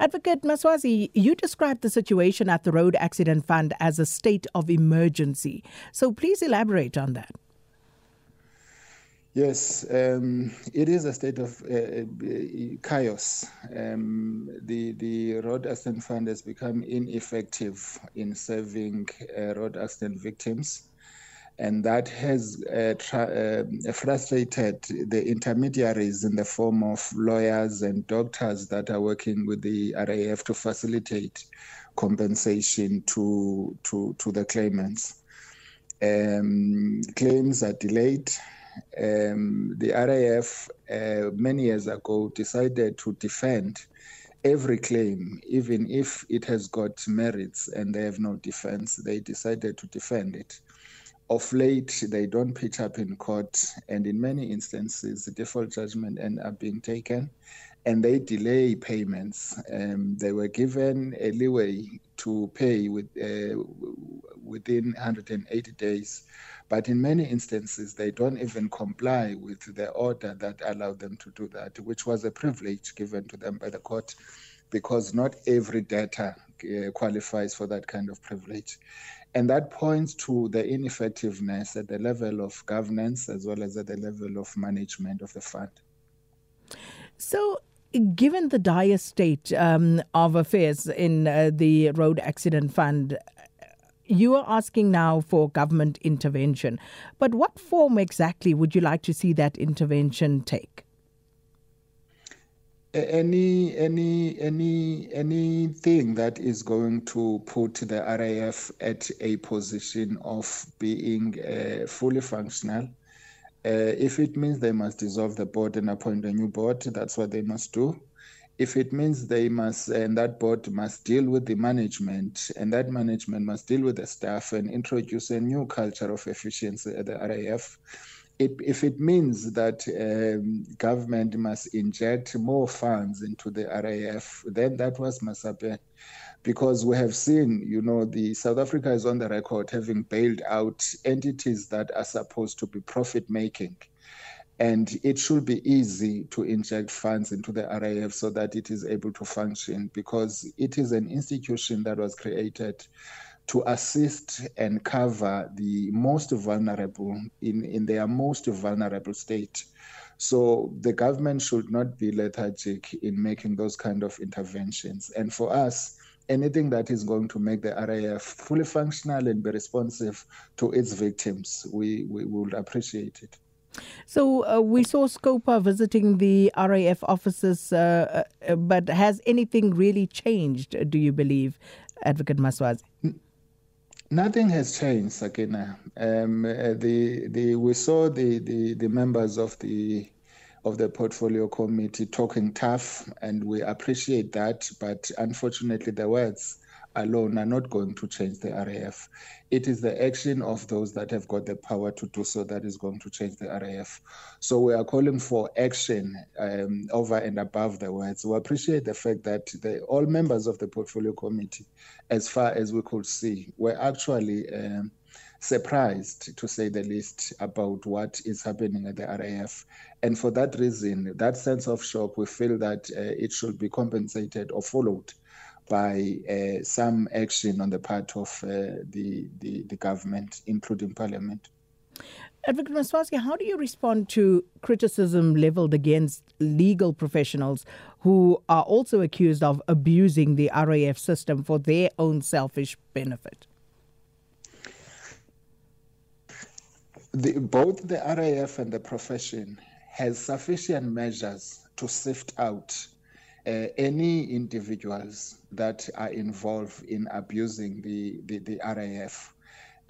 Advocate Maswazi, you described the situation at the Road Accident Fund as a state of emergency. So please elaborate on that. Yes, um, it is a state of uh, uh, chaos. Um, the the road accident fund has become ineffective in serving uh, road accident victims and that has uh, tra- uh, frustrated the intermediaries in the form of lawyers and doctors that are working with the RAF to facilitate compensation to to to the claimants. Um, claims are delayed. Um, the RAF uh, many years ago decided to defend every claim, even if it has got merits and they have no defense. They decided to defend it of late they don't pitch up in court and in many instances the default judgment end up being taken and they delay payments. Um, they were given a leeway to pay with, uh, within 180 days but in many instances they don't even comply with the order that allowed them to do that which was a privilege given to them by the court because not every debtor uh, qualifies for that kind of privilege and that points to the ineffectiveness at the level of governance as well as at the level of management of the fund. So, given the dire state um, of affairs in uh, the Road Accident Fund, you are asking now for government intervention. But what form exactly would you like to see that intervention take? Any any any anything that is going to put the RAF at a position of being uh, fully functional. Uh, if it means they must dissolve the board and appoint a new board, that's what they must do. If it means they must, and that board must deal with the management, and that management must deal with the staff and introduce a new culture of efficiency at the RAF, it, if it means that um, government must inject more funds into the RAF, then that was must happen. Because we have seen, you know, the South Africa is on the record having bailed out entities that are supposed to be profit making. And it should be easy to inject funds into the RAF so that it is able to function because it is an institution that was created to assist and cover the most vulnerable in, in their most vulnerable state. So the government should not be lethargic in making those kind of interventions. And for us, anything that is going to make the RAF fully functional and be responsive to its victims, we, we would appreciate it. So uh, we saw Scopa visiting the RAF offices, uh, uh, but has anything really changed, do you believe, Advocate Maswazi? Nothing has changed, Sakina. Um, uh, the the we saw the, the, the members of the of the portfolio committee talking tough, and we appreciate that. But unfortunately, the words alone are not going to change the RAF. It is the action of those that have got the power to do so that is going to change the RAF. So we are calling for action um, over and above the words. We appreciate the fact that the, all members of the portfolio committee, as far as we could see, were actually. Um, surprised, to say the least, about what is happening at the RAF. And for that reason, that sense of shock, we feel that uh, it should be compensated or followed by uh, some action on the part of uh, the, the, the government, including parliament. Advocate Maswazi, how do you respond to criticism leveled against legal professionals who are also accused of abusing the RAF system for their own selfish benefit? The, both the RAF and the profession has sufficient measures to sift out uh, any individuals that are involved in abusing the, the, the RAF.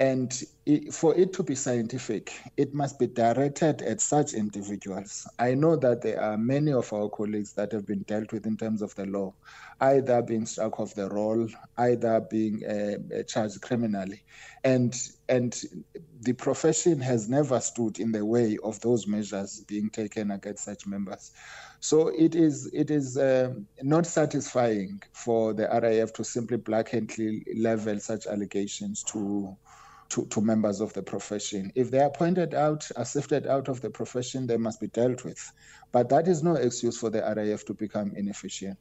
And it, for it to be scientific, it must be directed at such individuals. I know that there are many of our colleagues that have been dealt with in terms of the law, either being struck off the roll, either being uh, charged criminally. And, and the profession has never stood in the way of those measures being taken against such members. So it is it is uh, not satisfying for the RAF to simply blatantly level such allegations to, to, to members of the profession. If they are pointed out, are sifted out of the profession, they must be dealt with. But that is no excuse for the RAF to become inefficient.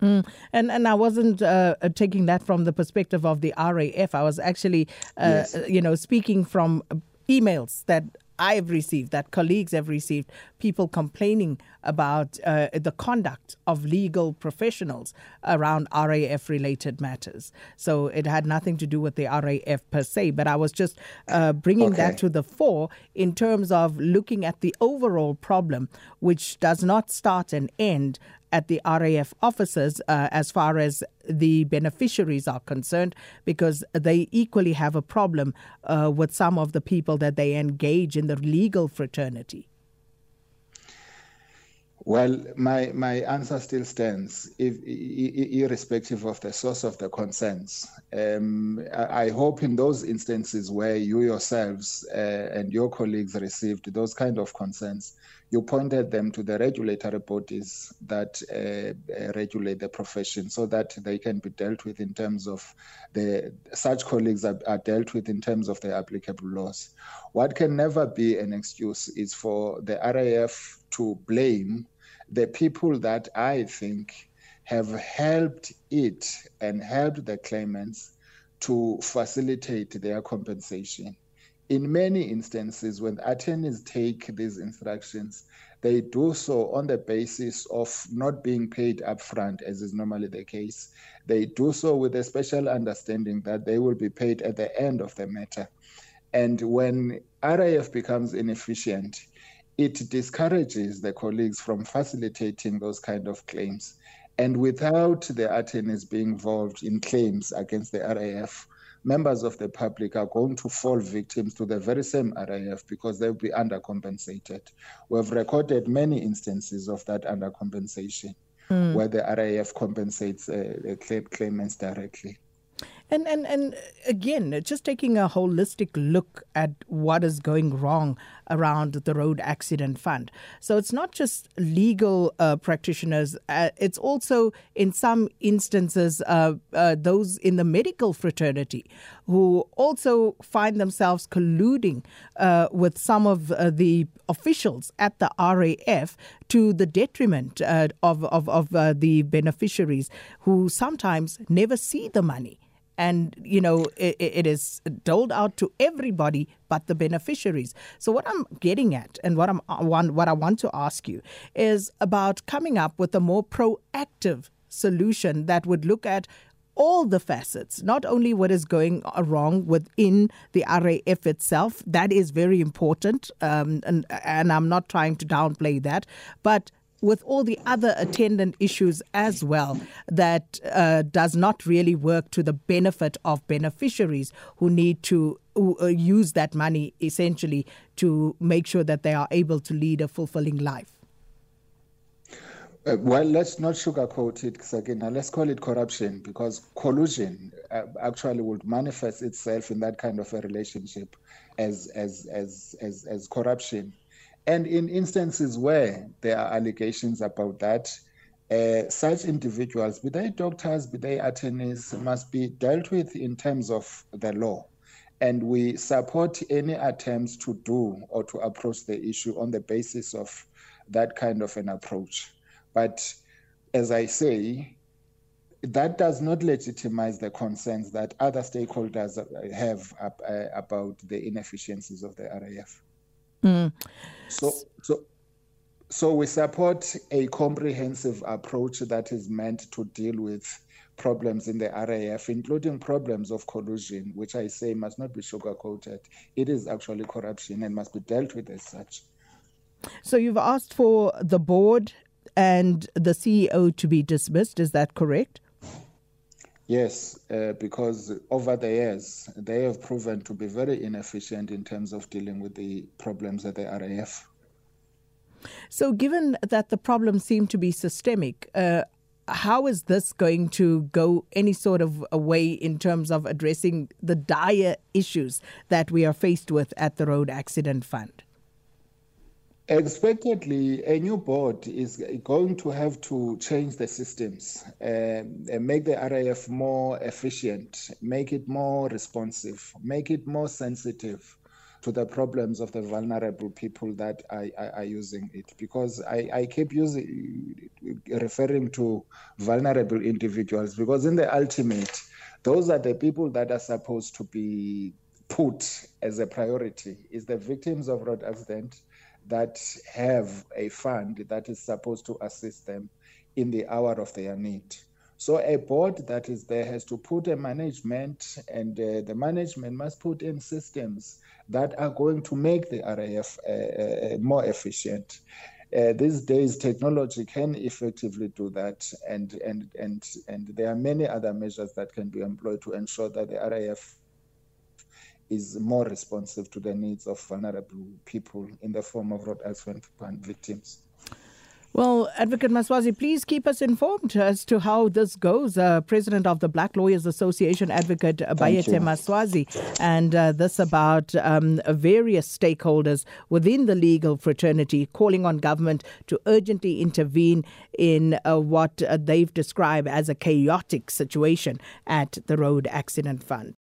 Mm. And and I wasn't uh, uh taking that from the perspective of the RAF. I was actually, uh, yes. you know, speaking from emails that I've received, that colleagues have received, people complaining about uh, the conduct of legal professionals around RAF related matters. So it had nothing to do with the RAF per se, but I was just uh, bringing okay. that to the fore in terms of looking at the overall problem, which does not start and end at the RAF offices uh, as far as the beneficiaries are concerned, because they equally have a problem uh, with some of the people that they engage in the legal fraternity. Well, my, my answer still stands, if, irrespective of the source of the concerns. Um, I, hope in those instances where you yourselves uh, and your colleagues received those kind of concerns, you pointed them to the regulatory bodies that uh, uh, regulate the profession so that they can be dealt with in terms of the such colleagues are, are, dealt with in terms of the applicable laws. What can never be an excuse is for the RAF to blame the people that I think have helped it and helped the claimants to facilitate their compensation in many instances, when attorneys take these instructions, they do so on the basis of not being paid upfront, as is normally the case. They do so with a special understanding that they will be paid at the end of the matter. And when RAF becomes inefficient, it discourages the colleagues from facilitating those kind of claims. And without the attorneys being involved in claims against the RAF, members of the public are going to fall victims to the very same RAF because they'll be undercompensated. We've recorded many instances of that undercompensation mm. where the RAF compensates uh, claimants directly. And, and and again, just taking a holistic look at what is going wrong around the road accident fund. So it's not just legal uh, practitioners; uh, it's also, in some instances, uh, uh those in the medical fraternity who also find themselves colluding uh, with some of uh, the officials at the RAF to the detriment of of, of the beneficiaries, who sometimes never see the money and you know it, it is doled out to everybody but the beneficiaries. So what I'm getting at, and what I'm what I want to ask you, is about coming up with a more proactive solution that would look at all the facets, not only what is going wrong within the RAF itself, that is very important, um, and, and I'm not trying to downplay that, but with all the other attendant issues as well that uh, does not really work to the benefit of beneficiaries who need to uh, use that money essentially to make sure that they are able to lead a fulfilling life. Uh, well, let's not sugarcoat it, Sakina. Let's call it corruption because collusion uh, actually would manifest itself in that kind of a relationship as as as as, as corruption. And in instances where there are allegations about that, uh, such individuals, be they doctors, be they attorneys, must be dealt with in terms of the law. And we support any attempts to do or to approach the issue on the basis of that kind of an approach. But as I say, that does not legitimize the concerns that other stakeholders have uh, about the inefficiencies of the RAF. Mm. So, so, so we support a comprehensive approach that is meant to deal with problems in the RAF, including problems of collusion, which I say must not be sugarcoated. It is actually corruption and must be dealt with as such. So you've asked for the board and the CEO to be dismissed. Is that correct? Yes, uh, because over the years, they have proven to be very inefficient in terms of dealing with the problems at the RAF. So, given that the problems seem to be systemic, uh, how is this going to go any sort of a way in terms of addressing the dire issues that we are faced with at the Road Accident Fund? Expectedly, a new board is going to have to change the systems um, and make the RAF more efficient, make it more responsive, make it more sensitive to the problems of the vulnerable people that are using it. Because I, I keep using referring to vulnerable individuals because in the ultimate, those are the people that are supposed to be put as a priority. Is the victims of road accident that have a fund that is supposed to assist them in the hour of their need. So a board that is there has to put a management, and uh, the management must put in systems that are going to make the RAF uh, uh, more efficient. Uh, these days, technology can effectively do that, and and and and there are many other measures that can be employed to ensure that the RAF is more responsive to the needs of vulnerable people in the form of road accident victims. Well, Advocate Maswazi, please keep us informed as to how this goes. Uh, President of the Black Lawyers Association, Advocate Bayethe Maswazi, and uh, this about um, various stakeholders within the legal fraternity calling on government to urgently intervene in uh, what uh, they've described as a chaotic situation at the Road Accident Fund.